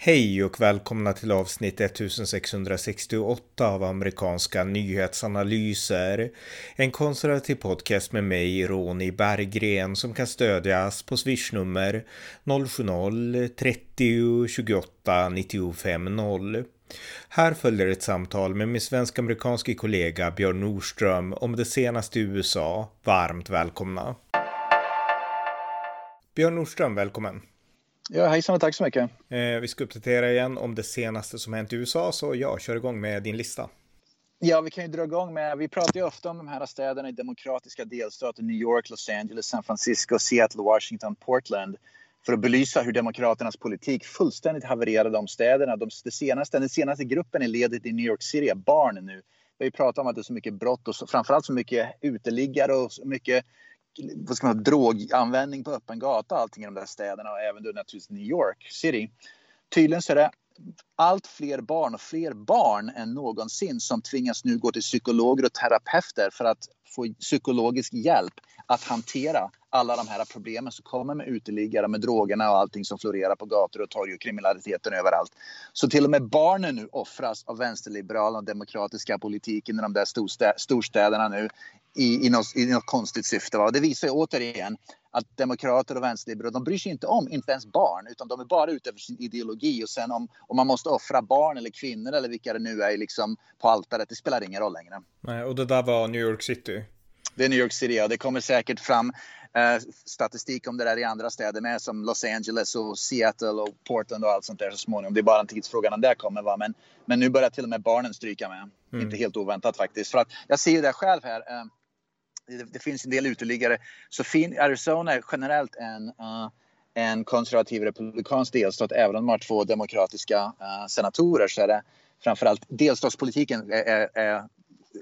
Hej och välkomna till avsnitt 1668 av amerikanska nyhetsanalyser. En konservativ podcast med mig, Ronny Berggren, som kan stödjas på swishnummer 070-30 28 95 0. Här följer ett samtal med min svensk-amerikanske kollega Björn Nordström om det senaste i USA. Varmt välkomna! Björn Nordström, välkommen! Ja, hejsan och tack så mycket. Eh, vi ska uppdatera igen om det senaste som hänt i USA, så ja, kör igång med din lista. Ja, vi kan ju dra igång med, vi pratar ju ofta om de här städerna i demokratiska delstater, New York, Los Angeles, San Francisco, Seattle, Washington, Portland, för att belysa hur demokraternas politik fullständigt havererade de städerna. De, det senaste, den senaste gruppen i ledet i New York City är barnen nu. Vi pratat om att det är så mycket brott och så, framförallt så mycket uteliggare och så mycket vad ska man säga, droganvändning på öppen gata allting i de där städerna och även då naturligtvis New York City. Tydligen så är det allt fler barn och fler barn än någonsin som tvingas nu gå till psykologer och terapeuter för att få psykologisk hjälp att hantera alla de här problemen som kommer med uteliggare, med drogerna och allting som florerar på gator och torg och kriminaliteten överallt. Så till och med barnen nu offras av vänsterliberala och demokratiska politiken i de där storstäderna nu i, i, något, i något konstigt syfte. Va? Det visar återigen att demokrater och vänsterliberaler, de bryr sig inte om, inte ens barn, utan de är bara ute efter sin ideologi. Och sen om, om man måste offra barn eller kvinnor eller vilka det nu är liksom på altaret, det spelar ingen roll längre. Nej, och det där var New York City? Det är New York City, ja. Det kommer säkert fram statistik om det där i andra städer med, som Los Angeles och Seattle och Portland och allt sånt där så småningom. Det är bara en tidsfråga när det kommer, va. Men, men nu börjar till och med barnen stryka med. Mm. Inte helt oväntat faktiskt. För att jag ser ju det själv här. Eh, det, det, finns en del uteliggare. Så fin, Arizona är generellt en, uh, en konservativ republikansk delstat. Även om de har två demokratiska uh, senatorer så är det framförallt delstatspolitiken är, är, är,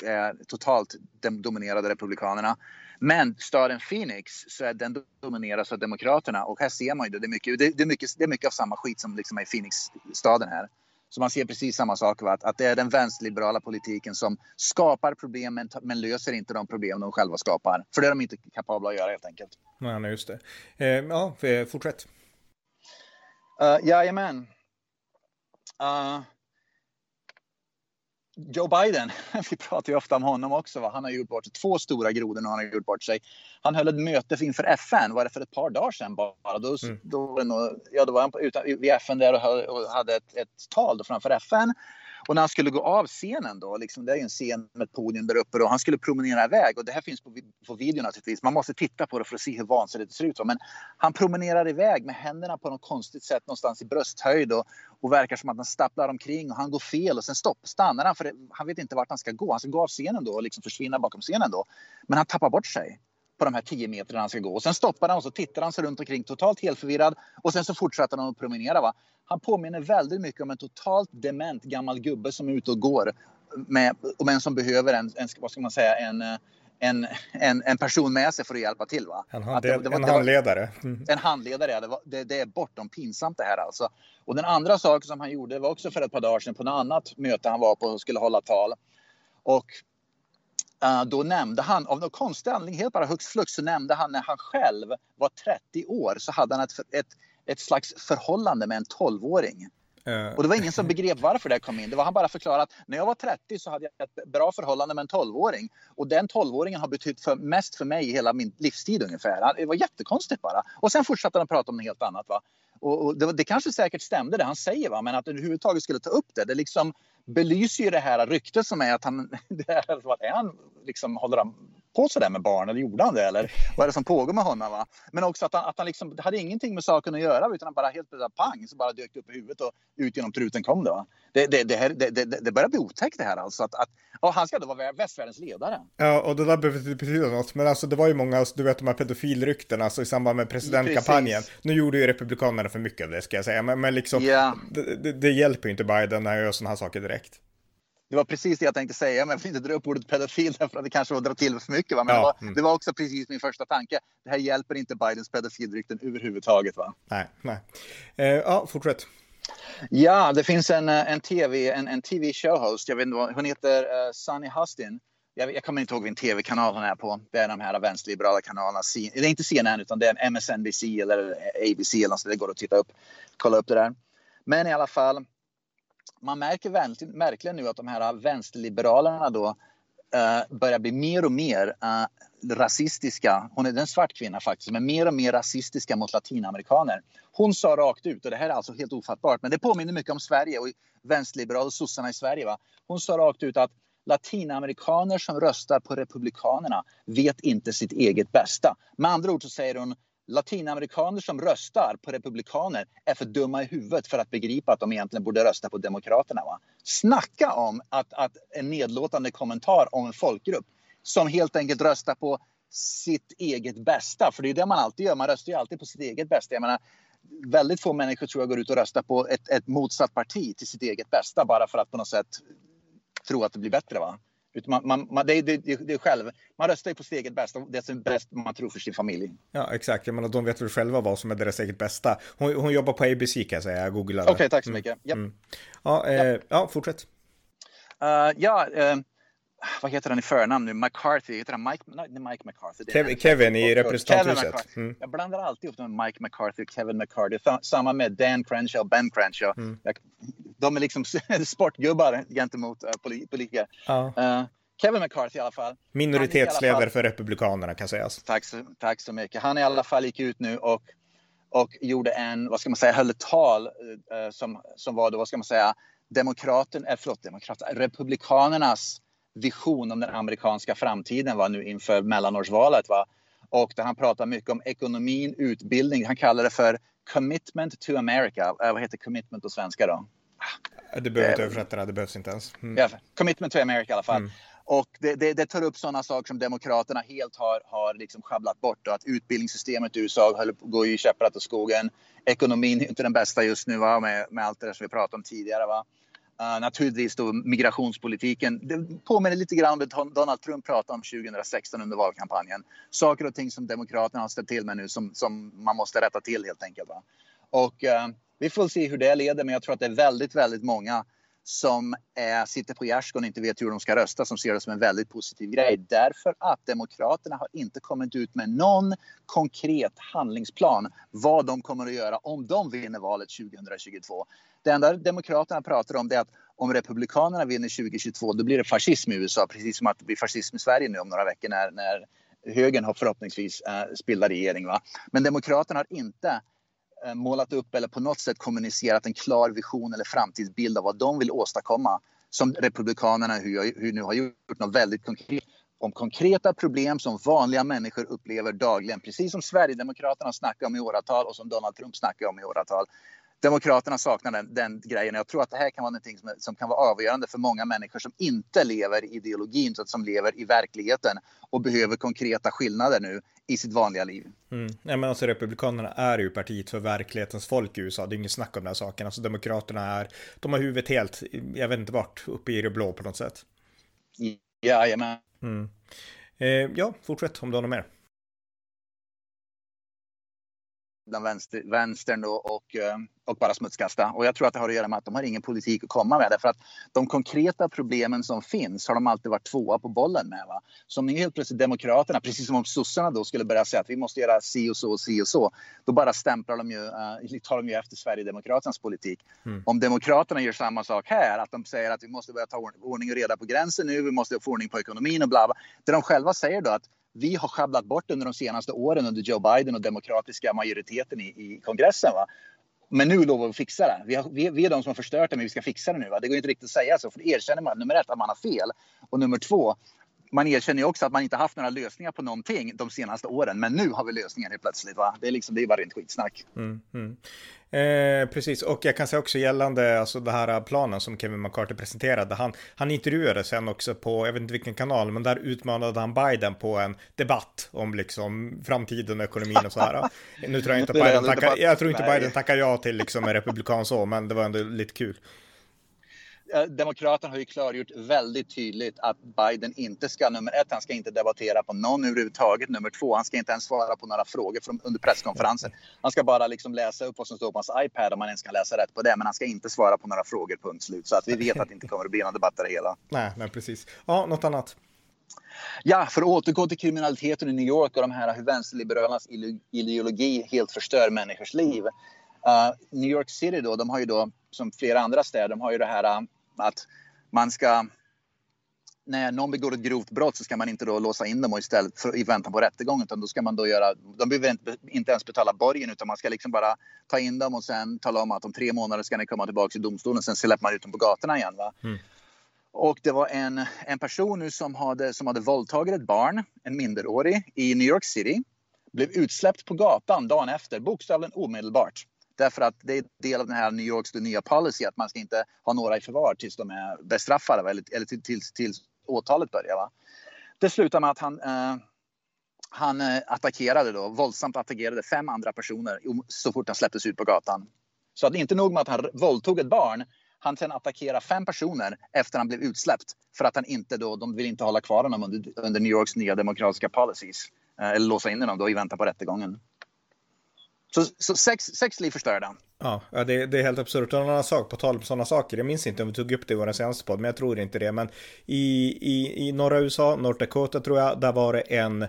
är totalt dominerad av republikanerna. Men staden Phoenix så är den domineras av demokraterna och här ser man ju det. Det är mycket, det, det är mycket, det är mycket av samma skit som liksom är i Phoenix-staden här. Så man ser precis samma sak, va? att det är den vänsterliberala politiken som skapar problem men, men, löser inte de problem de själva skapar. För det är de inte kapabla att göra helt enkelt. Nej, just det. Eh, ja, fortsätt. Uh, jajamän. Uh, Joe Biden, vi pratar ju ofta om honom också. Va? Han har gjort bort sig. Två stora grodor och han har gjort bort sig. Han höll ett möte inför FN, var det för ett par dagar sedan bara. Då, mm. då ja, då var han på, utan, vid FN där och, hade ett, ett tal framför FN. Och när han skulle gå av scenen då, liksom, det är ju en scen med ett podium där uppe och han skulle promenera iväg och det här finns på, på video naturligtvis. Man måste titta på det för att se hur vansinnigt det ser ut. Men han promenerar iväg med händerna på något konstigt sätt någonstans i brösthöjd och, och verkar som att han stapplar omkring och han går fel och sen stopp, stannar han för det, han vet inte vart han ska gå. Han ska gå av scenen då och liksom försvinna bakom scenen då. Men han tappar bort sig på de här 10 meterna han ska gå. Och sen stoppar han och så tittar han sig runt omkring totalt helt förvirrad och sen så fortsätter han att promenera. Va? Han påminner väldigt mycket om en totalt dement gammal gubbe som är ute och går med, men som behöver en, en, vad ska man säga, en, en, en, en person med sig för att hjälpa till. Va? En, hand, det, det var, en handledare. Mm. En handledare. Det, var, det, det, är bortom pinsamt det här alltså. Och den andra saken som han gjorde var också för ett par dagar sedan på något annat möte han var på och skulle hålla tal. Och då nämnde han, av någon konstig anledning, helt bara hux flux, så nämnde han när han själv var 30 år så hade han ett, ett ett slags förhållande med en 12-åring. Uh. Och det var ingen som begrep varför det kom in. Det var han bara förklarat att när jag var 30 så hade jag ett bra förhållande med en 12-åring. Och den 12-åringen har betytt för, mest för mig i hela min livstid ungefär. Det var jättekonstigt bara. Och sen fortsatte han prata om något helt annat. Va? Och, och det, det, kanske säkert stämde det han säger, va? men att överhuvudtaget skulle ta upp det. Det liksom belyser ju det här ryktet som är att han, det är, är han liksom, håller han på sådär med barn eller gjorde han det eller vad är det som pågår med honom? Va? Men också att han, att han liksom, det hade ingenting med saken att göra utan han bara helt plötsligt pang så bara dök det upp i huvudet och ut genom truten kom det. Va? Det, det, det, här, det, det, börjar bli otäckt det här alltså. Att, att, och han ska då vara västvärldens ledare. Ja, och det där behöver inte betyda något. Men alltså det var ju många, du vet de här pedofilrykten alltså i samband med presidentkampanjen. Precis. Nu gjorde ju republikanerna för mycket av det ska jag säga. Men, men liksom, yeah. det, det, hjälper ju inte Biden när han gör sådana här saker direkt. Det var precis det jag tänkte säga, men jag vill inte dra upp ordet pedofil därför att det kanske var att dra till för mycket. Va? Men ja. det, var, mm. det, var, också precis min första tanke. Det här hjälper inte Bidens pedofilrykten överhuvudtaget. Va? Nej, nej. Eh, ja, fortsätt. Ja, det finns en, eh, en tv, en, en tv showhost, jag vet inte vad, hon heter uh, Sunny Hustin. Jag, jag kommer inte ihåg vilken tv-kanal hon är på. Det är de här vänsterliberala kanalerna. Det är inte CNN utan det är MSNBC eller ABC eller något så det går att titta upp, kolla upp det där. Men i alla fall, man märker verkligen nu att de här vänsterliberalerna då uh, börjar bli mer och mer uh, rasistiska. Hon är en svart kvinna faktiskt, men mer och mer rasistiska mot latinamerikaner. Hon sa rakt ut, och det här är alltså helt ofattbart, men det påminner mycket om Sverige och vänsterliberala och sossarna i Sverige. Va? Hon sa rakt ut att latinamerikaner som röstar på republikanerna vet inte sitt eget bästa. Med andra ord så säger hon latinamerikaner som röstar på republikaner är för dumma i huvudet för att begripa att de egentligen borde rösta på demokraterna. Va? Snacka om att, att en nedlåtande kommentar om en folkgrupp som helt enkelt röstar på sitt eget bästa. För det är det man alltid gör, man röstar ju alltid på sitt eget bästa. Jag menar, väldigt få människor tror jag går ut och röstar på ett, ett motsatt parti till sitt eget bästa bara för att på något sätt tro att det blir bättre. Va? Utan man, man, man, det, det, det, är själv. Man röstar ju på sitt eget bästa, det som är bäst man tror för sin familj. Ja, exakt. Jag menar, de vet väl själva vad som är deras eget bästa. Hon, hon jobbar på ABC kan jag säga, jag googlade. Okej, okay, tack så mm. mycket. Mm. Yep. Mm. Ja, eh, yep. ja, fortsätt. Uh, ja, uh, vad heter han i förnamn nu? McCarthy, heter han Mike? Nej, Mike McCarthy. Kevin, Kevin i representanthuset. Mm. Jag blandar alltid ihop med Mike McCarthy och Kevin McCarthy. Samma med Dan Crenshaw Ben Crenshaw. Mm. de är liksom sportgubbar gentemot uh, politiker. Ja. Uh, Kevin McCarthy i alla fall. Minoritetsledare fall, för Republikanerna kan sägas. Tack så, tack så mycket. Han i alla fall gick ut nu och, och gjorde en, vad ska man säga, höll ett tal uh, som, som var då, vad ska man säga, demokraten, äh, förlåt, demokraten, republikanernas vision om den amerikanska framtiden var nu inför mellanårsvalet. Va? Och där han pratar mycket om ekonomin, utbildning. Han kallar det för commitment to America. Äh, vad heter commitment på svenska då? Det behöver inte översätta det, det behövs inte ens. Mm. Ja, commitment to America i alla fall. Mm. Och det, det, det, tar upp sådana saker som Demokraterna helt har, har liksom schabblat bort. att utbildningssystemet i USA går ju käpprätt åt skogen. Ekonomin är inte den bästa just nu va? Med, med allt det som vi pratade om tidigare. Va? Uh, naturligtvis då migrationspolitiken. Det påminner lite grann om det Donald Trump pratade om 2016 under valkampanjen. Saker och ting som Demokraterna har ställt till med nu som, som man måste rätta till helt enkelt. Va? Och uh, vi får se hur det leder men jag tror att det är väldigt, väldigt många som eh, sitter på gärdsgården och inte vet hur de ska rösta som ser det som en väldigt positiv grej. Därför att Demokraterna har inte kommit ut med någon konkret handlingsplan vad de kommer att göra om de vinner valet 2022. Det enda Demokraterna pratar om är att om Republikanerna vinner 2022 då blir det fascism i USA precis som att det blir fascism i Sverige nu om några veckor när, när högern har förhoppningsvis eh, spillar regering. Va? Men Demokraterna har inte Eh, målat upp eller på något sätt kommunicerat en klar vision eller framtidsbild av vad de vill åstadkomma som Republikanerna hur, hur nu har gjort något väldigt konkret om konkreta problem som vanliga människor upplever dagligen. Precis som Sverigedemokraterna snackar om i åratal och som Donald Trump snackar om i åratal. Demokraterna saknar den, den grejen. Jag tror att det här kan vara någonting som, som kan vara avgörande för många människor som inte lever i ideologin, så som lever i verkligheten och behöver konkreta skillnader nu i sitt vanliga liv. Mm. Ja, men alltså, Republikanerna är ju partiet för verklighetens folk i USA. Det är inget snack om den här saken. Alltså, Demokraterna är, de har huvudet helt, jag vet inte vart, uppe i det blå på något sätt. Jajamän. Mm. Eh, ja, fortsätt om du har något mer bland vänster, vänstern och, och, eh, och, bara smutskasta. Och jag tror att det har att göra med att de har ingen politik att komma med. Därför att de konkreta problemen som finns har de alltid varit tvåa på bollen med. Va? Som helt plötsligt Demokraterna, precis som om sossarna då skulle börja säga att vi måste göra si och så och si och så. Då bara stämplar de ju, uh, tar de ju efter Sverigedemokraternas politik. Mm. Om Demokraterna gör samma sak här, att de säger att vi måste börja ta ordning och reda på gränsen nu, vi måste få ordning på ekonomin och bla bla. Det de själva säger då att vi har sjabblat bort under de senaste åren under Joe Biden och demokratiska majoriteten i, i kongressen. Va? Men nu lovar vi att fixa det. Vi, har, vi, vi, är de som har förstört det, men vi ska fixa det nu. Va? Det går inte riktigt att säga så, för det erkänner man nummer ett att man har fel och nummer två man erkänner ju också att man inte haft några lösningar på någonting de senaste åren. Men nu har vi lösningen helt plötsligt. Va? Det, är liksom, det är bara rent skitsnack. Mm, mm. Eh, precis, och jag kan säga också gällande alltså den här planen som Kevin McCarthy presenterade. Han, han intervjuade sen också på, jag vet inte vilken kanal, men där utmanade han Biden på en debatt om liksom framtiden och ekonomin och så här. nu tror jag inte Biden tackar, jag tror inte Biden tackar ja till liksom en republikan så, men det var ändå lite kul. Eh, Demokraterna har ju klargjort väldigt tydligt att Biden inte ska, nummer ett, han ska inte debattera på någon överhuvudtaget. Nummer två, han ska inte ens svara på några frågor från, under presskonferensen. Han ska bara liksom läsa upp vad som står på hans iPad om man ens kan läsa rätt på det. Men han ska inte svara på några frågor, punkt slut. Så att vi vet att det inte kommer att bli någon debatt det hela. Nej, nej, precis. Ja, något annat? Ja, för att återgå till kriminaliteten i New York och de här hur vänsterliberalernas ideologi helt förstör människors liv. Uh, New York City då, de har ju då som flera andra städer, de har ju det här äh, att man ska när någon begår ett grovt brott så ska man inte då låsa in dem och istället för, i väntan på rättegång utan då ska man då göra, de behöver inte, inte ens betala borgen utan man ska liksom bara ta in dem och sen tala om att om tre månader ska ni komma tillbaka till domstolen sen släpper man ut dem på gatorna igen. Va? Mm. Och det var en, en person nu som hade, som hade våldtagit ett barn, en minderårig, i New York City. Blev utsläppt på gatan dagen efter, bokstavligen omedelbart. Därför att det är del av den här New Yorks nya policy att man ska inte ha några i förvar tills de är bestraffade eller, eller tills, tills åtalet börjar. Va? Det slutar med att han, eh, han eh, attackerade då, våldsamt attackerade fem andra personer så fort han släpptes ut på gatan. Så att inte nog med att han våldtog ett barn, han sen attackerar fem personer efter han blev utsläppt för att han inte då, de vill inte hålla kvar honom under, under New Yorks nya demokratiska policies. Eh, eller låsa in honom då i väntan på rättegången. Så, så sex, sex liv förstörda. Ja, det, det, är helt absurt. Och en annan sak, på tal om sådana saker, jag minns inte om vi tog upp det i vår senaste podd, men jag tror inte det. Men i, i, i norra USA, North Dakota tror jag, där var det en,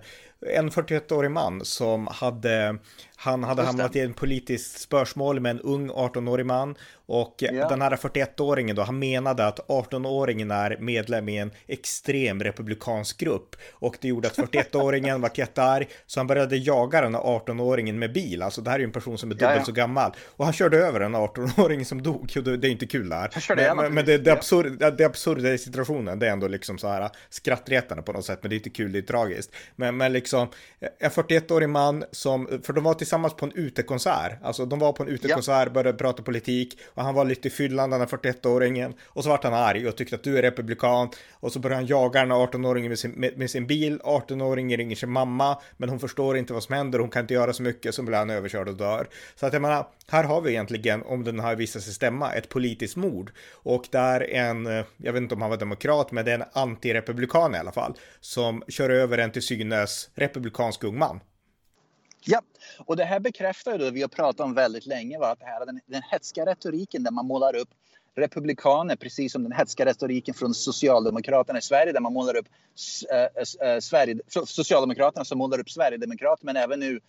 en 41-årig man som hade han hade hamnat i en politiskt spörsmål med en ung 18-årig man och yeah. den här 41-åringen då, han menade att 18-åringen är medlem i en extrem republikansk grupp och det gjorde att 41-åringen var jättearg så han började jaga den här 18-åringen med bil. Alltså det här är ju en person som är dubbelt ja, ja. så gammal och han körde över en 18-åring som dog och det är inte kul där. Men, men, men det, det, absurda, det absurda i situationen, det är ändå liksom så här skrattretande på något sätt, men det är inte kul, det är tragiskt. Men, men liksom en 41-årig man som, för de var tillsammans på en utekonsert. Alltså de var på en utekonsert, ja. började prata politik och han var lite i fyllan den här 41-åringen och så vart han arg och tyckte att du är republikan och så började han jaga den här 18-åringen med sin, med, med sin bil. 18-åringen ringer sin mamma men hon förstår inte vad som händer, hon kan inte göra så mycket så blir han överkörd och dör. Så att jag menar, här har vi egentligen, om den har visat sig stämma, ett politiskt mord och där en, jag vet inte om han var demokrat, men det är en antirepublikan i alla fall, som kör över en till synes republikansk ung man. Ja, och det här bekräftar ju det vi har pratat om väldigt länge, va? att det här, den, den hetska retoriken där man målar upp republikaner, precis som den hetska retoriken från Socialdemokraterna i Sverige där man målar upp äh, äh, Sverige, Socialdemokraterna som målar upp Sverigedemokrater men även nu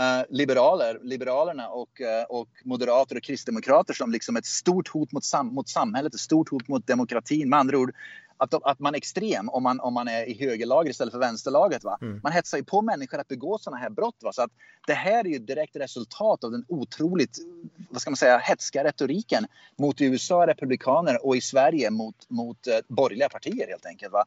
äh, liberaler, Liberalerna och, och moderater och kristdemokrater som liksom ett stort hot mot, sam mot samhället, ett stort hot mot demokratin. Med andra ord, att, att man är extrem om man, om man är i högerlaget istället för vänsterlaget. Va? Mm. Man hetsar ju på människor att begå sådana här brott. Va? Så att det här är ju direkt resultat av den otroligt vad ska man säga, hetska retoriken mot USA republikaner och i Sverige mot, mot eh, borgerliga partier helt enkelt. Va?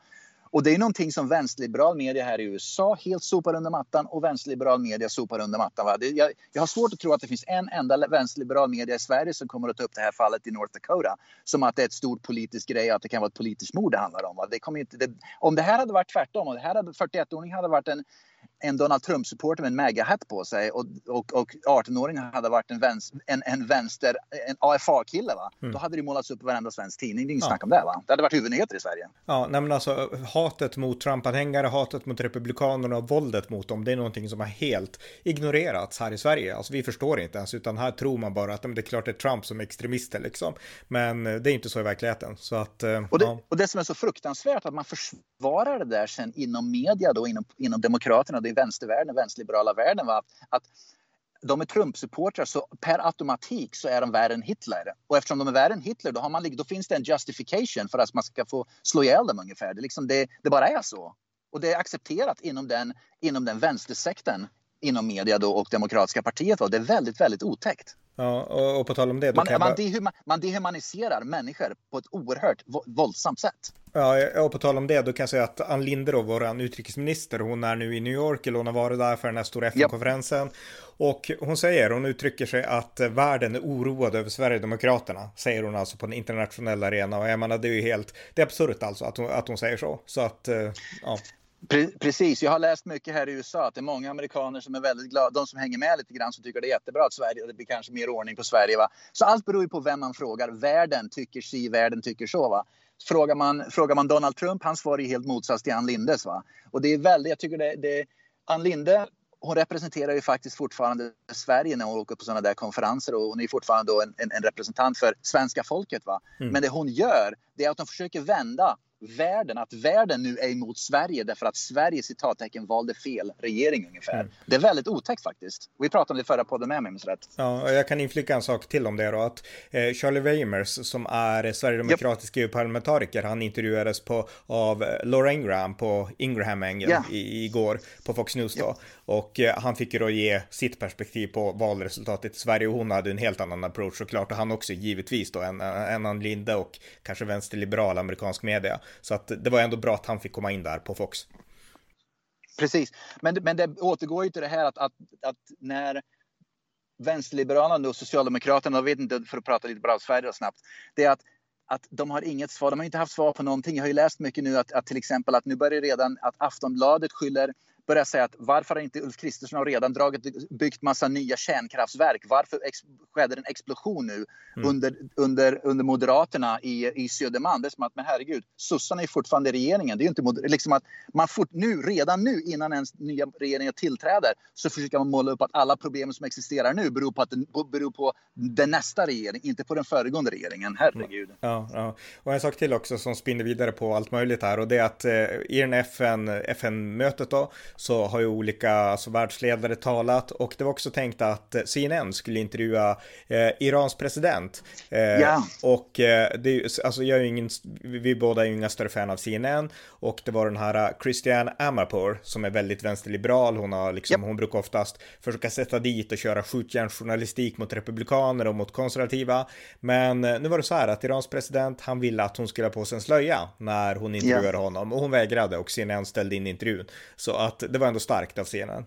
Och det är någonting som vänsterliberal media här i USA helt sopar under mattan och vänsterliberal media sopar under mattan. Va? Det, jag, jag, har svårt att tro att det finns en enda vänsterliberal media i Sverige som kommer att ta upp det här fallet i North Dakota som att det är ett stort politiskt grej, och att det kan vara ett politiskt mord det handlar om. Va? Det kommer inte, det, om det här hade varit tvärtom, om det här hade 41-åringen hade varit en en Donald Trump-supporter med en MAGA-hatt på sig och, och, och 18-åringen hade varit en, vänster, en, en vänster, en AFA-kille va. Mm. Då hade det målats upp i varenda svensk tidning. Det är inget ja. snack om det va. Det hade varit huvudnyheter i Sverige. Ja, nej men alltså hatet mot Trump-anhängare, hatet mot republikanerna och våldet mot dem, det är någonting som har helt ignorerats här i Sverige. Alltså vi förstår inte ens, utan här tror man bara att det är klart det är Trump som är extremister liksom. Men det är inte så i verkligheten. Så att, eh, och, det, ja. och det som är så fruktansvärt att man försvarar det där sen inom media då, inom, inom demokraterna, i vänstervärlden, vänsterliberala världen. Va? Att de är Trump-supportrar så per automatik så är de värre än Hitler. Och eftersom de är värre än Hitler då, har man, då finns det en justification för att man ska få slå ihjäl dem ungefär. Det, liksom det, det bara är så. Och det är accepterat inom den, inom den vänstersekten inom media då och Demokratiska partiet. Och det är väldigt, väldigt otäckt. Ja, och, och på tal om det. Man, man, bara... dehuma, man, dehumaniserar människor på ett oerhört våldsamt sätt. Ja, och på tal om det, då kan jag säga att Ann Linde, då, vår utrikesminister, hon är nu i New York, eller hon har varit där för den här stora FN-konferensen. Yep. Och hon säger, hon uttrycker sig att världen är oroad över Sverigedemokraterna, säger hon alltså på den internationella arenan. Och jag menar, det är ju helt, det är absurt alltså att hon, att hon säger så. Så att, eh, ja. Precis, jag har läst mycket här i USA att det är många amerikaner som är väldigt glada, de som hänger med lite grann som tycker det är jättebra att Sverige, det blir kanske mer ordning på Sverige. Va? Så allt beror ju på vem man frågar. Världen tycker si, världen tycker så. Va? Frågar man, frågar man Donald Trump, han svarar ju helt motsats till Ann Lindes. Va? Och det är väldigt, jag tycker det, det Ann Linde hon representerar ju faktiskt fortfarande Sverige när hon åker på sådana där konferenser och hon är fortfarande en, en, en, representant för svenska folket. Va? Mm. Men det hon gör, det är att hon försöker vända världen, att världen nu är emot Sverige därför att Sverige citattecken valde fel regering ungefär. Mm. Det är väldigt otäckt faktiskt. Vi pratade om det förra podden med om jag rätt. Ja, och jag kan inflika en sak till om det då, att eh, Charlie Weimers som är Sverigedemokratisk yep. EU-parlamentariker, han intervjuades på, av Laura Ingraham på Ingraham Angle yeah. i, igår på Fox News då. Yep. Och eh, han fick ju då ge sitt perspektiv på valresultatet i Sverige och hon hade en helt annan approach såklart och han också givetvis då en, en Ann Linde och kanske vänsterliberal amerikansk media. Så att det var ändå bra att han fick komma in där på Fox. Precis, men, men det återgår ju till det här att, att, att när vänsterliberalerna och Socialdemokraterna, jag vet inte för att prata lite bra Sverige snabbt, det är att att de har inget svar. De har inte haft svar på någonting. Jag har ju läst mycket nu att, att till exempel att nu börjar redan att Aftonbladet skyller börjar säga att varför har inte Ulf Kristersson redan dragit, byggt massa nya kärnkraftverk? Varför ex, skedde en explosion nu mm. under, under, under Moderaterna i, i Södermalm? Det är som att, men herregud, sossarna är fortfarande i regeringen. Det är inte liksom att man fort, nu, redan nu innan ens nya regeringen tillträder så försöker man måla upp att alla problem som existerar nu beror på, att den, beror på den nästa regering, inte på den föregående regeringen. Herregud. Ja, ja. Och en sak till också som spinner vidare på allt möjligt här och det är att eh, i den FN, FN-mötet då så har ju olika alltså, världsledare talat och det var också tänkt att eh, CNN skulle intervjua eh, Irans president. Eh, ja. Och eh, det, alltså, jag är ingen, vi båda är ju inga större fan av CNN och det var den här uh, Christiane Amarpour som är väldigt vänsterliberal. Hon har liksom, yep. hon brukar oftast försöka sätta dit och köra skjutjärnsjournalistik mot republikaner och mot konservativa. Men eh, nu var det så här att Irans president, han ville att hon skulle ha på sig en slöja när hon intervjuade yeah. honom och hon vägrade och CNN ställde in intervjun. Så att det var ändå starkt av scenen.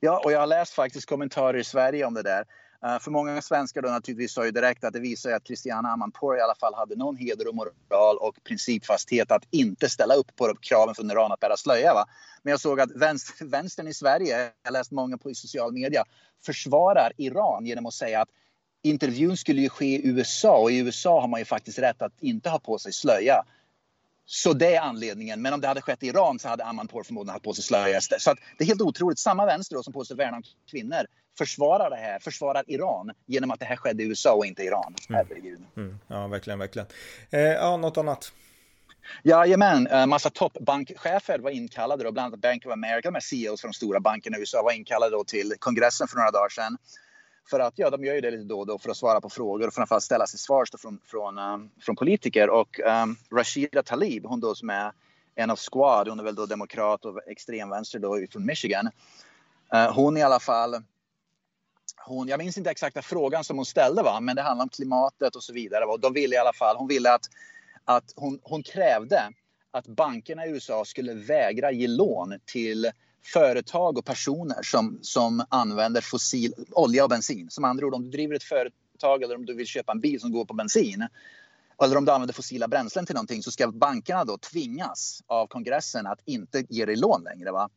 Ja, och jag har läst faktiskt kommentarer i Sverige om det där. Uh, för många svenskar då naturligtvis sa ju direkt att det visar att Christiana Amanpour i alla fall hade någon heder och moral och principfasthet att inte ställa upp på kraven från Iran att bära slöja. Va? Men jag såg att vänster, vänstern i Sverige, jag har läst många på social media, försvarar Iran genom att säga att intervjun skulle ju ske i USA och i USA har man ju faktiskt rätt att inte ha på sig slöja. Så det är anledningen. Men om det hade skett i Iran så hade Amanpour förmodligen haft på sig slöja Så att det är helt otroligt. Samma vänster då, som påstår värna om kvinnor försvarar det här, försvarar Iran genom att det här skedde i USA och inte Iran. Mm. Herregud. Mm. Ja, verkligen, verkligen. Eh, ja, något annat? Jajamän, en eh, massa toppbankchefer var inkallade, då, bland annat Bank of America, med CEOs från de stora bankerna i USA var inkallade då till kongressen för några dagar sedan. För att ja, de gör ju det lite då och då för att svara på frågor och framförallt ställa sig svars från, från, um, från politiker. Och um, Rashida Talib, hon då som är en av Squad, hon är väl då demokrat och extremvänster då från Michigan. Uh, hon i alla fall hon, jag minns inte exakta frågan som hon ställde, va? men det handlar om klimatet och så vidare. Och de ville i alla fall, hon ville att, att hon, hon krävde att bankerna i USA skulle vägra ge lån till företag och personer som, som använder fossil olja och bensin. Som andra ord, om du driver ett företag eller om du vill köpa en bil som går på bensin eller om du använder fossila bränslen till någonting så ska bankerna då tvingas av kongressen att inte ge dig lån längre. Va?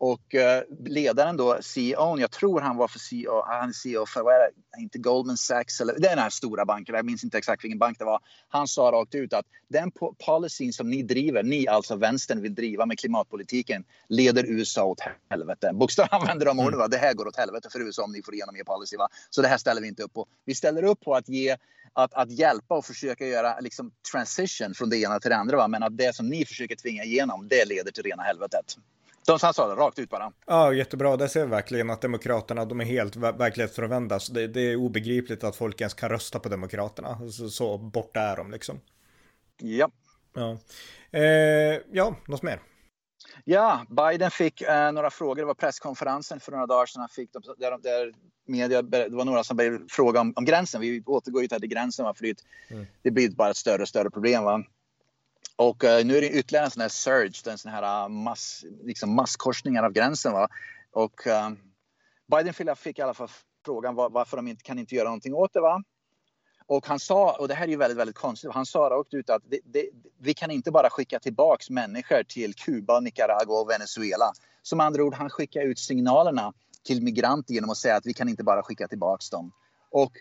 Och eh, ledaren då, CEO, jag tror han var för CEO, han är CEO för, vad är det, inte Goldman Sachs eller, den här stora banken, jag minns inte exakt vilken bank det var. Han sa rakt ut att den policyn som ni driver, ni alltså vänstern vill driva med klimatpolitiken, leder USA åt helvete. Bokstavligt använder de orden, mm. det här går åt helvete för USA om ni får igenom er policy. Va? Så det här ställer vi inte upp på. Vi ställer upp på att ge att, att hjälpa och försöka göra liksom, transition från det ena till det andra. Va? Men att det som ni försöker tvinga igenom, det leder till rena helvetet. De han sa det rakt ut bara. Ja, jättebra. Det ser vi verkligen att Demokraterna, de är helt verklighetsfrånvända. Det, det är obegripligt att folk ens kan rösta på Demokraterna. Så, så borta är de liksom. Ja. Ja, eh, ja något mer? Ja, Biden fick eh, några frågor. Det var presskonferensen för några dagar sedan. Han fick, där, där media, det var några som började fråga om, om gränsen. Vi återgår ju till gränsen, va? för det, mm. det blir bara ett större och större problem. Va? Och uh, nu är det ytterligare en sån här surge, en sån här eh, mass, liksom masskorsningar av gränsen. Va? Och uh, Biden fick i alla fall frågan var, varför de inte kan inte göra någonting åt det. Va? Och han sa, och det här är ju väldigt, väldigt konstigt, han sa rakt ut att det, det, vi kan inte bara skicka tillbaks människor till Kuba, Nicaragua och Venezuela. Som andra ord, han skickar ut signalerna till migranter genom att säga att vi kan inte bara skicka tillbaks dem. Och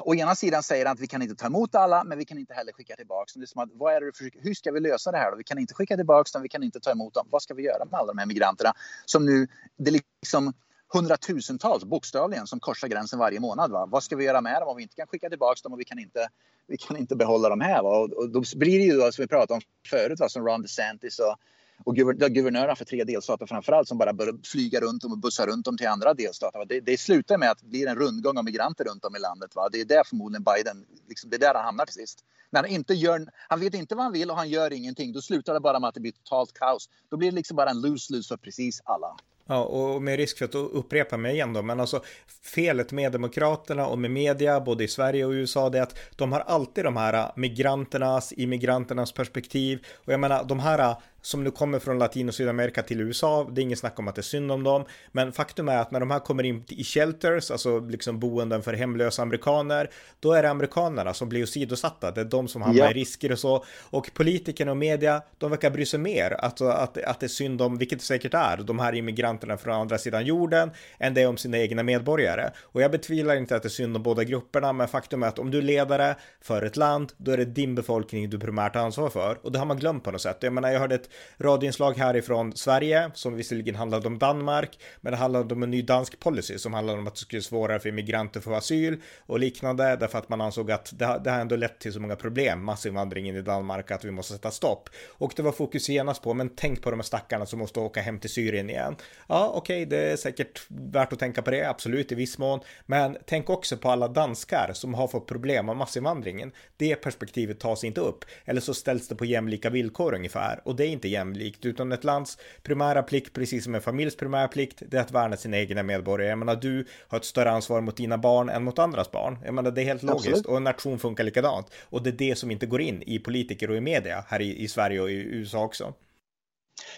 Å ena sidan säger han att vi kan inte ta emot alla, men vi kan inte heller skicka tillbaka dem. Det är som att, vad är det försöker, hur ska vi lösa det här? Då? Vi kan inte skicka tillbaka dem, vi kan inte ta emot dem. Vad ska vi göra med alla de här migranterna? Som nu, det liksom, hundratusentals bokstavligen som korsar gränsen varje månad. Va? Vad ska vi göra med dem om vi inte kan skicka tillbaka dem och vi kan inte, vi kan inte behålla dem här? Va? Och, och då blir det ju som vi pratade om förut, va? som Ron DeSantis och, och guvernörerna för tre delstater framförallt som bara börjar flyga runt dem och bussa runt dem till andra delstater. Det, det slutar med att det blir en rundgång av migranter runt om i landet. Va? Det är där förmodligen Biden, liksom, det är där han hamnar till sist. När han, inte gör, han vet inte vad han vill och han gör ingenting. Då slutar det bara med att det blir totalt kaos. Då blir det liksom bara en lose-lose för precis alla. Ja, och med risk för att upprepa mig igen då, men alltså felet med Demokraterna och med media, både i Sverige och USA, det är att de har alltid de här migranternas, immigranternas perspektiv. Och jag menar, de här som nu kommer från Latin och Sydamerika till USA. Det är inget snack om att det är synd om dem, men faktum är att när de här kommer in i shelters, alltså liksom boenden för hemlösa amerikaner, då är det amerikanerna som blir åsidosatta. Det är de som hamnar ja. i risker och så. Och politikerna och media, de verkar bry sig mer alltså att, att det är synd om, vilket det säkert är, de här immigranterna från andra sidan jorden, än det är om sina egna medborgare. Och jag betvivlar inte att det är synd om båda grupperna, men faktum är att om du är ledare för ett land, då är det din befolkning du primärt ansvar för. Och det har man glömt på något sätt. Jag menar, jag hörde ett radioinslag härifrån Sverige som visserligen handlade om Danmark, men det handlade om en ny dansk policy som handlade om att det skulle svårare för immigranter att få asyl och liknande därför att man ansåg att det, det har ändå lett till så många problem, massinvandringen i Danmark, att vi måste sätta stopp. Och det var fokus genast på, men tänk på de här stackarna som måste åka hem till Syrien igen. Ja, okej, okay, det är säkert värt att tänka på det, absolut i viss mån, men tänk också på alla danskar som har fått problem av massinvandringen. Det perspektivet tas inte upp, eller så ställs det på jämlika villkor ungefär, och det är inte jämlikt, utan ett lands primära plikt, precis som en familjs primära plikt, det är att värna sina egna medborgare. Jag menar, du har ett större ansvar mot dina barn än mot andras barn. Jag menar, det är helt Absolut. logiskt och en nation funkar likadant. Och det är det som inte går in i politiker och i media här i, i Sverige och i USA också.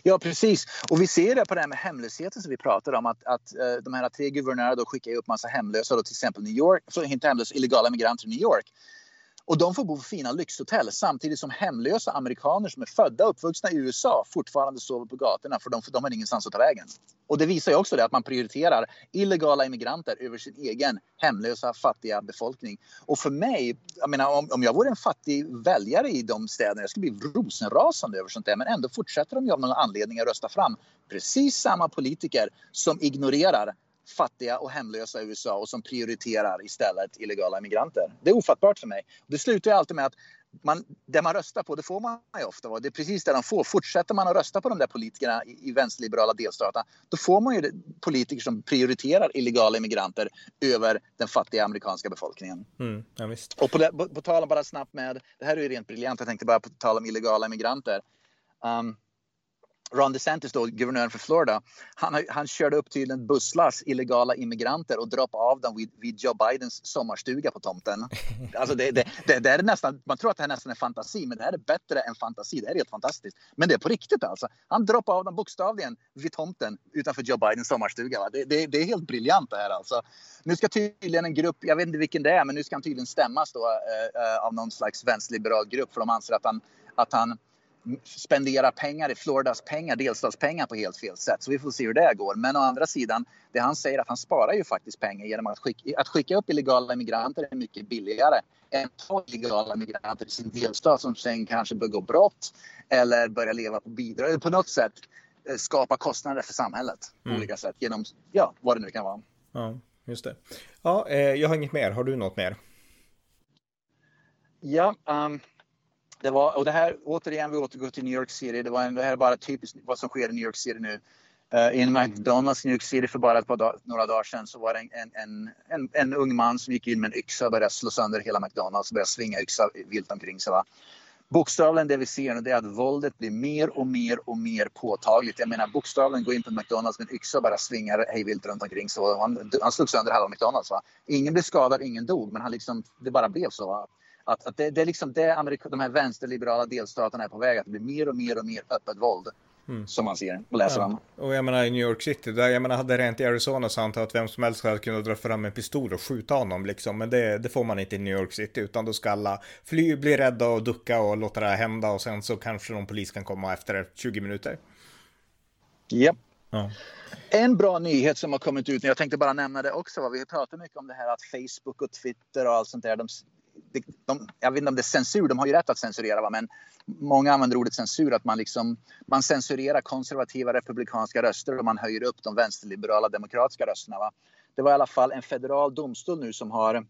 Ja, precis. Och vi ser det på det här med hemlösheten som vi pratade om. Att, att uh, de här tre guvernörerna då skickar upp massa hemlösa, då, till exempel New York, så inte hemlösa, illegala migranter i New York. Och de får bo på fina lyxhotell samtidigt som hemlösa amerikaner som är födda och uppvuxna i USA fortfarande sover på gatorna för de, för de har ingenstans att ta vägen. Och det visar ju också det att man prioriterar illegala immigranter över sin egen hemlösa fattiga befolkning. Och för mig, jag menar om, om jag vore en fattig väljare i de städerna, jag skulle bli rosenrasande över sånt där. Men ändå fortsätter de ju av någon anledning att rösta fram precis samma politiker som ignorerar fattiga och hemlösa USA och som prioriterar istället illegala immigranter. Det är ofattbart för mig. Det slutar ju alltid med att man, det man röstar på, det får man ju ofta. Det är precis det de får. Fortsätter man att rösta på de där politikerna i, i vänsterliberala delstaterna, då får man ju politiker som prioriterar illegala immigranter över den fattiga amerikanska befolkningen. Mm, ja, och på, på, på tal om bara snabbt med, det här är ju rent briljant, jag tänkte bara på tal om illegala immigranter. Um, Ron DeSantis, då, guvernören för Florida, han, han körde upp till en busslast illegala immigranter och droppade av dem vid, vid Joe Bidens sommarstuga på tomten. Alltså det, det, det, det, är nästan, man tror att det här nästan är fantasi, men det här är bättre än fantasi. Det här är helt fantastiskt. Men det är på riktigt alltså. Han droppade av dem bokstavligen vid tomten utanför Joe Bidens sommarstuga. Det, det, det, är helt briljant det här alltså. Nu ska tydligen en grupp, jag vet inte vilken det är, men nu ska han tydligen stämmas då, äh, av någon slags vänsterliberal grupp för de anser att han, att han spendera pengar i Floridas pengar, delstatspengar på helt fel sätt. Så vi får se hur det går. Men å andra sidan, det han säger att han sparar ju faktiskt pengar genom att skicka, att skicka upp illegala migranter är mycket billigare än att ta illegala migranter i sin delstat som sen kanske begår brott eller börjar leva på bidrag eller på något sätt eh, skapa kostnader för samhället på mm. olika sätt genom, ja, vad det nu kan vara. Ja, just det. Ja, eh, jag har inget mer. Har du något mer? Ja, um, det var, och det här, återigen, vi återgår till New York City. Det, var en, det här är bara typiskt vad som sker i New York City nu. Uh, I en McDonalds i New York City för bara ett par dag, några dagar sedan så var det en, en, en, en, ung man som gick in med en yxa och började slå sönder hela McDonalds och började svinga yxa vilt omkring sig. Va? Bokstavligen det vi ser nu det är att våldet blir mer och mer och mer påtagligt. Jag menar bokstavligen gå in på McDonalds med en yxa och bara svingar hejvilt runt omkring sig. Han, han slog sönder halva McDonalds. Va? Ingen blev skadad, ingen dog, men han liksom, det bara blev så. Va? Att, att det, det, är liksom det Amerika, de här vänsterliberala delstaterna är på väg att det blir mer och mer och mer öppet våld. Mm. Som man ser och läser ja. om. Och jag menar i New York City, där jag menar hade det rent i Arizona så antar jag att vem som helst hade kunnat dra fram en pistol och skjuta honom liksom. Men det, det får man inte i New York City utan då ska alla fly, bli rädda och ducka och låta det här hända och sen så kanske någon polis kan komma efter 20 minuter. Japp. Ja. En bra nyhet som har kommit ut, jag tänkte bara nämna det också, vi pratar mycket om det här att Facebook och Twitter och allt sånt där, de de, de, jag vet inte om det är censur, de har ju rätt att censurera, va? men många använder ordet censur, att man, liksom, man censurerar konservativa republikanska röster och man höjer upp de vänsterliberala demokratiska rösterna. Va? Det var i alla fall en federal domstol nu som har,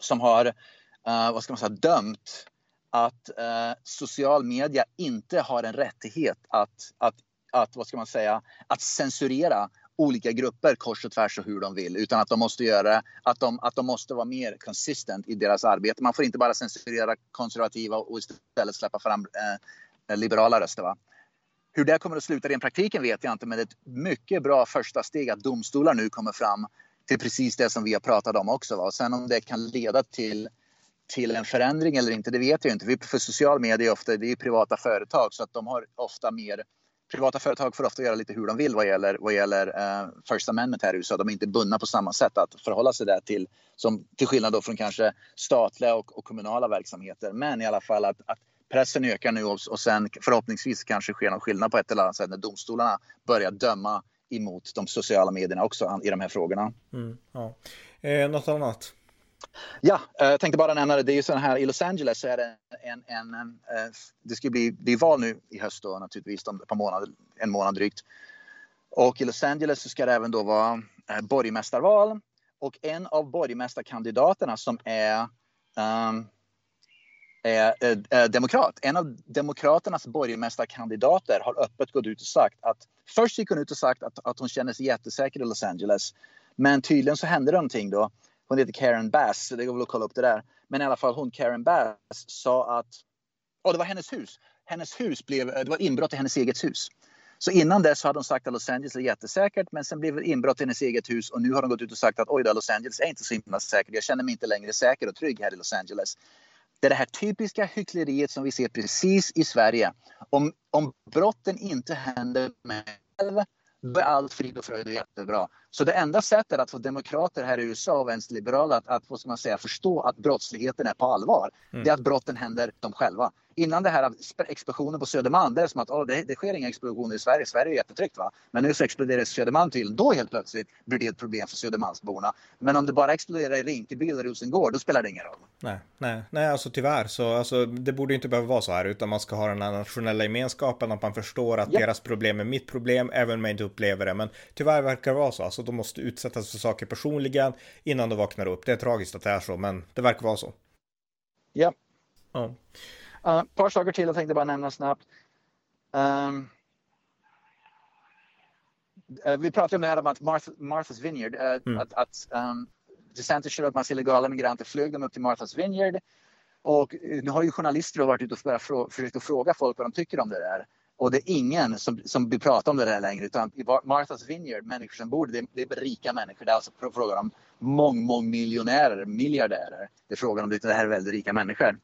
som har uh, vad ska man säga, dömt att uh, social media inte har en rättighet att, att, att, vad ska man säga, att censurera olika grupper kors och tvärs och hur de vill utan att de måste göra att de, att de måste vara mer consistent i deras arbete. Man får inte bara censurera konservativa och istället släppa fram eh, liberala röster. Va? Hur det kommer att sluta i praktiken vet jag inte men det är ett mycket bra första steg att domstolar nu kommer fram till precis det som vi har pratat om också. Va? Och sen om det kan leda till till en förändring eller inte, det vet jag inte. För social media är ofta det är privata företag så att de har ofta mer privata företag får ofta göra lite hur de vill vad gäller, vad gäller eh, First Amendment här i USA. De är inte bundna på samma sätt att förhålla sig där till, som, till skillnad då från kanske statliga och, och kommunala verksamheter. Men i alla fall att, att pressen ökar nu och, och sen förhoppningsvis kanske sker någon skillnad på ett eller annat sätt när domstolarna börjar döma emot de sociala medierna också i de här frågorna. Mm, ja. eh, något annat? Ja, eh, jag tänkte bara nämna det. Det är ju så här i Los Angeles så är det en, en, en eh, det ska bli, det är val nu i höst då naturligtvis om ett par månader, en månad drygt. Och i Los Angeles så ska det även då vara eh, borgmästarval och en av borgmästarkandidaterna som är, um, är, är, är, demokrat. En av demokraternas borgmästarkandidater har öppet gått ut och sagt att först gick hon ut och sagt att, att hon känner sig jättesäker i Los Angeles. Men tydligen så hände det någonting då hon heter Karen Bass, det går väl att kolla upp det där. Men i alla fall hon Karen Bass sa att, oh, det var hennes hus. Hennes hus blev, eh, det var inbrott i hennes eget hus. Så innan dess hade hon sagt att Los Angeles är jättesäkert men sen blev det inbrott i hennes eget hus och nu har hon gått ut och sagt att oj då, Los Angeles är inte så himla säkert. Jag känner mig inte längre säker och trygg här i Los Angeles. Det är det här typiska hyckleriet som vi ser precis i Sverige. Om, om brotten inte händer med själv då är allt frid och fröjd och jättebra. Så det enda sättet att få demokrater här i USA och vänsterliberaler att, att vad man säga, förstå att brottsligheten är på allvar, mm. det är att brotten händer dem själva. Innan det här explosionen på Södermalm, det är som att oh, det, det sker inga explosioner i Sverige, Sverige är jättetryggt va. Men nu så exploderar Södermalm till, då helt plötsligt blir det ett problem för Södermalmsborna. Men om det bara exploderar i Rinkeby eller Rosengård, då spelar det ingen roll. Nej, nej, nej, alltså tyvärr så, alltså det borde inte behöva vara så här, utan man ska ha den här nationella gemenskapen, att man förstår att ja. deras problem är mitt problem, även om jag inte upplever det. Men tyvärr verkar det vara så, alltså de måste utsättas för saker personligen innan de vaknar upp. Det är tragiskt att det är så, men det verkar vara så. Ja. Ja. Ett par saker till jag tänkte bara nämna snabbt. Um, uh, vi pratade om det här om att Martha, Martha's Vineyard, uh, mm. att, att um, DeSantis körde upp massa illegala migranter, flög dem upp till Martha's Vineyard. Och nu har ju journalister varit ute och frå försökt att fråga folk vad de tycker om det där. Och det är ingen som, som vill prata om det där längre utan i Martha's Vineyard, människor som bor det, det är rika människor. Det är alltså frågan om mång, mång miljonärer, miljardärer. Det är frågan om det, det här är väldigt rika människor.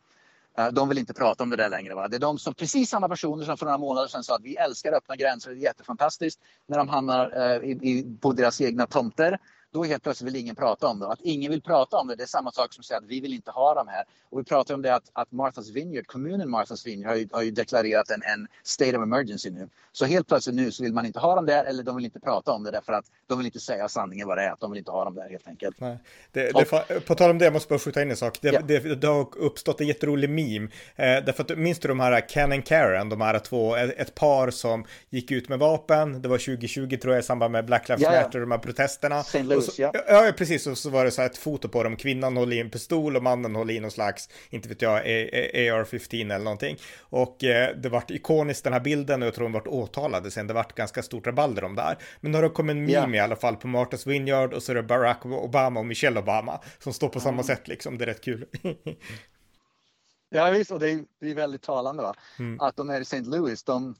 Eh, de vill inte prata om det där längre. Va? Det är de som, precis samma personer som för några månader sedan sa att vi älskar öppna gränser, det är jättefantastiskt. När de hamnar eh, i, i, på deras egna tomter då helt plötsligt vill ingen prata om det. Att ingen vill prata om det, det är samma sak som att säga att vi vill inte ha dem här. Och vi pratar om det att, att Martha's Vineyard, kommunen Martha's Vineyard har ju, har ju deklarerat en, en, state of emergency nu. Så helt plötsligt nu så vill man inte ha dem där eller de vill inte prata om det därför att de vill inte säga sanningen vad det är, att de vill inte ha dem där helt enkelt. Nej. Det, det, på tal om det, jag måste bara skjuta in en sak. Det, yeah. det, det har uppstått en jätterolig meme. Eh, därför att, minns du de här Ken and Karen, de här två, ett par som gick ut med vapen, det var 2020 tror jag i samband med Black Lives yeah. Matter, de här protesterna. St. Louis, ja. ja precis, och så var det så här ett foto på dem, kvinnan håller i en pistol och mannen håller i någon slags, inte vet jag, AR-15 eller någonting. Och eh, det vart ikoniskt den här bilden och jag tror de vart åtalade sen, det vart ganska stort rabalder om det här. Men nu har det kommit en meme yeah. i alla fall på Martha's Vineyard och så är det Barack Obama och Michelle Obama som står på mm. samma sätt liksom, det är rätt kul. ja visst, och det är, det är väldigt talande va? Mm. att de är i St. Louis, de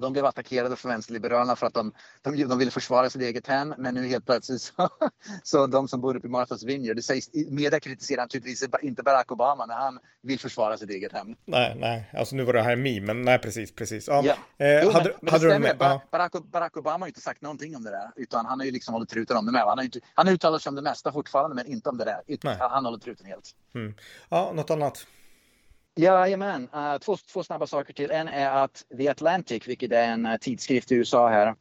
de blev attackerade för vänsterliberalerna för att de, de, de ville försvara sitt eget hem. Men nu helt plötsligt så, så de som bor uppe i Martha's Vineyard, det sägs, media kritiserar naturligtvis inte Barack Obama när han vill försvara sitt eget hem. Nej, nej, alltså nu var det här en meme, men nej precis, precis. Ja. ja. Eh, jo, hade, men, men hade det stämmer, med, Barack, Barack, Obama har inte sagt någonting om det där, utan han har ju liksom hållit truten om det med. Han har, inte, han uttalar sig om det mesta fortfarande, men inte om det där. Nej. Han håller truten helt. Mm. Ja, något annat? Jajamän, uh, två, två snabba saker till. En är att The Atlantic, vilket är en uh, tidskrift i USA här.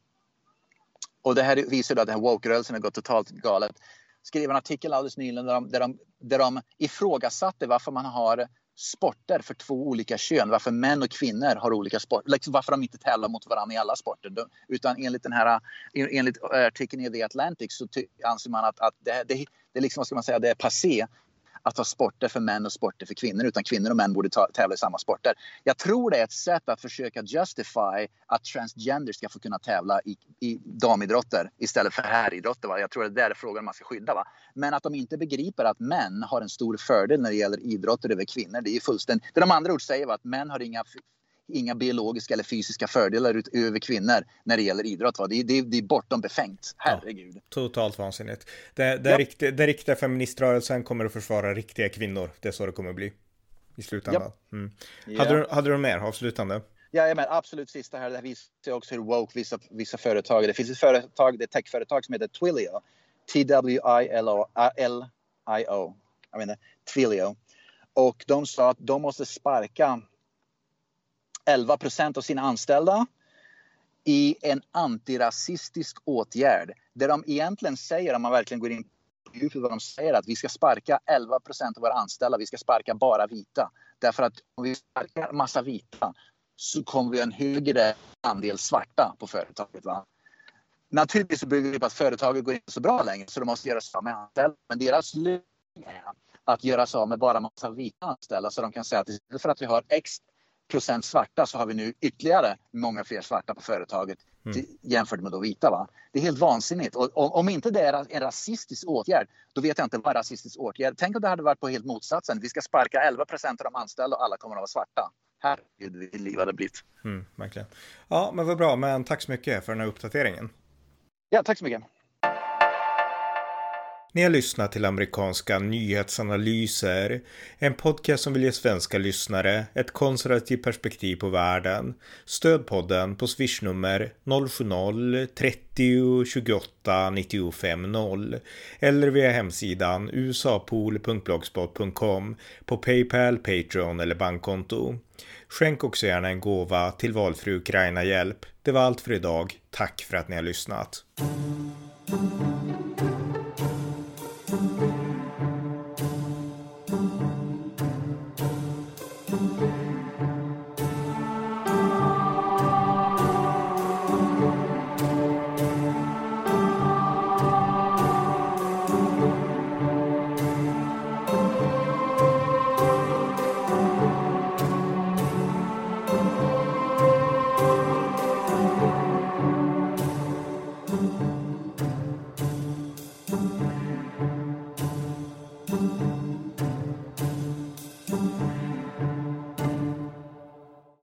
Och det här visar då att den här woke-rörelsen har gått totalt galet. skrev en artikel alldeles nyligen där de, där de, där de ifrågasatte varför man har sporter för två olika kön. Varför män och kvinnor har olika sporter. Liksom varför de inte tävlar mot varandra i alla sporter. Utan enligt den här enligt artikeln i The Atlantic så anser man att, att det, det, det, liksom, vad ska man säga, det är passé att ha sporter för män och sporter för kvinnor utan kvinnor och män borde ta, tävla i samma sporter. Jag tror det är ett sätt att försöka justify att transgender ska få kunna tävla i, i damidrotter istället för herridrotter. Va? Jag tror det är frågan man ska skydda. Va? Men att de inte begriper att män har en stor fördel när det gäller idrotter över kvinnor. Det är ju fullständigt. Det de andra ord säger va? att män har inga inga biologiska eller fysiska fördelar utöver kvinnor när det gäller idrott. Va? Det, är, det, är, det är bortom befängt. Herregud. Ja, totalt vansinnigt. Det, ja. riktiga, det riktiga feministrörelsen kommer att försvara riktiga kvinnor. Det är så det kommer att bli i slutändan. Ja. Mm. Hade, du, hade du mer avslutande? Ja, men absolut sista här. Det här visar också hur woke vissa, vissa företag Det finns ett företag, det är techföretag som heter Twilio. T-W-I-L-O. Jag menar Twilio. Och de sa att de måste sparka 11 procent av sina anställda i en antirasistisk åtgärd. Det de egentligen säger, om man verkligen går in på djupet vad de säger, att vi ska sparka 11 procent av våra anställda, vi ska sparka bara vita. Därför att om vi sparkar massa vita så kommer vi ha en högre andel svarta på företaget. Va? Naturligtvis så bygger det på att företaget går inte så bra längre så de måste göra sig av med anställda. Men deras lösning är att göra sig av med bara massa vita anställda så de kan säga att istället för att vi har x procent svarta så har vi nu ytterligare många fler svarta på företaget mm. jämfört med de vita. Va? Det är helt vansinnigt. Och om inte det är en rasistisk åtgärd, då vet jag inte vad rasistisk åtgärd Tänk om det hade varit på helt motsatsen. Vi ska sparka 11 procent av de anställda och alla kommer att vara svarta. Herregud, vilket liv hade blivit. Mm, verkligen. Ja, men vad bra. Men tack så mycket för den här uppdateringen. Ja, tack så mycket. Ni har lyssnat till amerikanska nyhetsanalyser, en podcast som vill ge svenska lyssnare ett konservativt perspektiv på världen. Stöd podden på swishnummer 070-30 28 95 0 eller via hemsidan usapool.blogspot.com på Paypal, Patreon eller bankkonto. Skänk också gärna en gåva till valfri Ukraina-hjälp. Det var allt för idag. Tack för att ni har lyssnat. Thank you.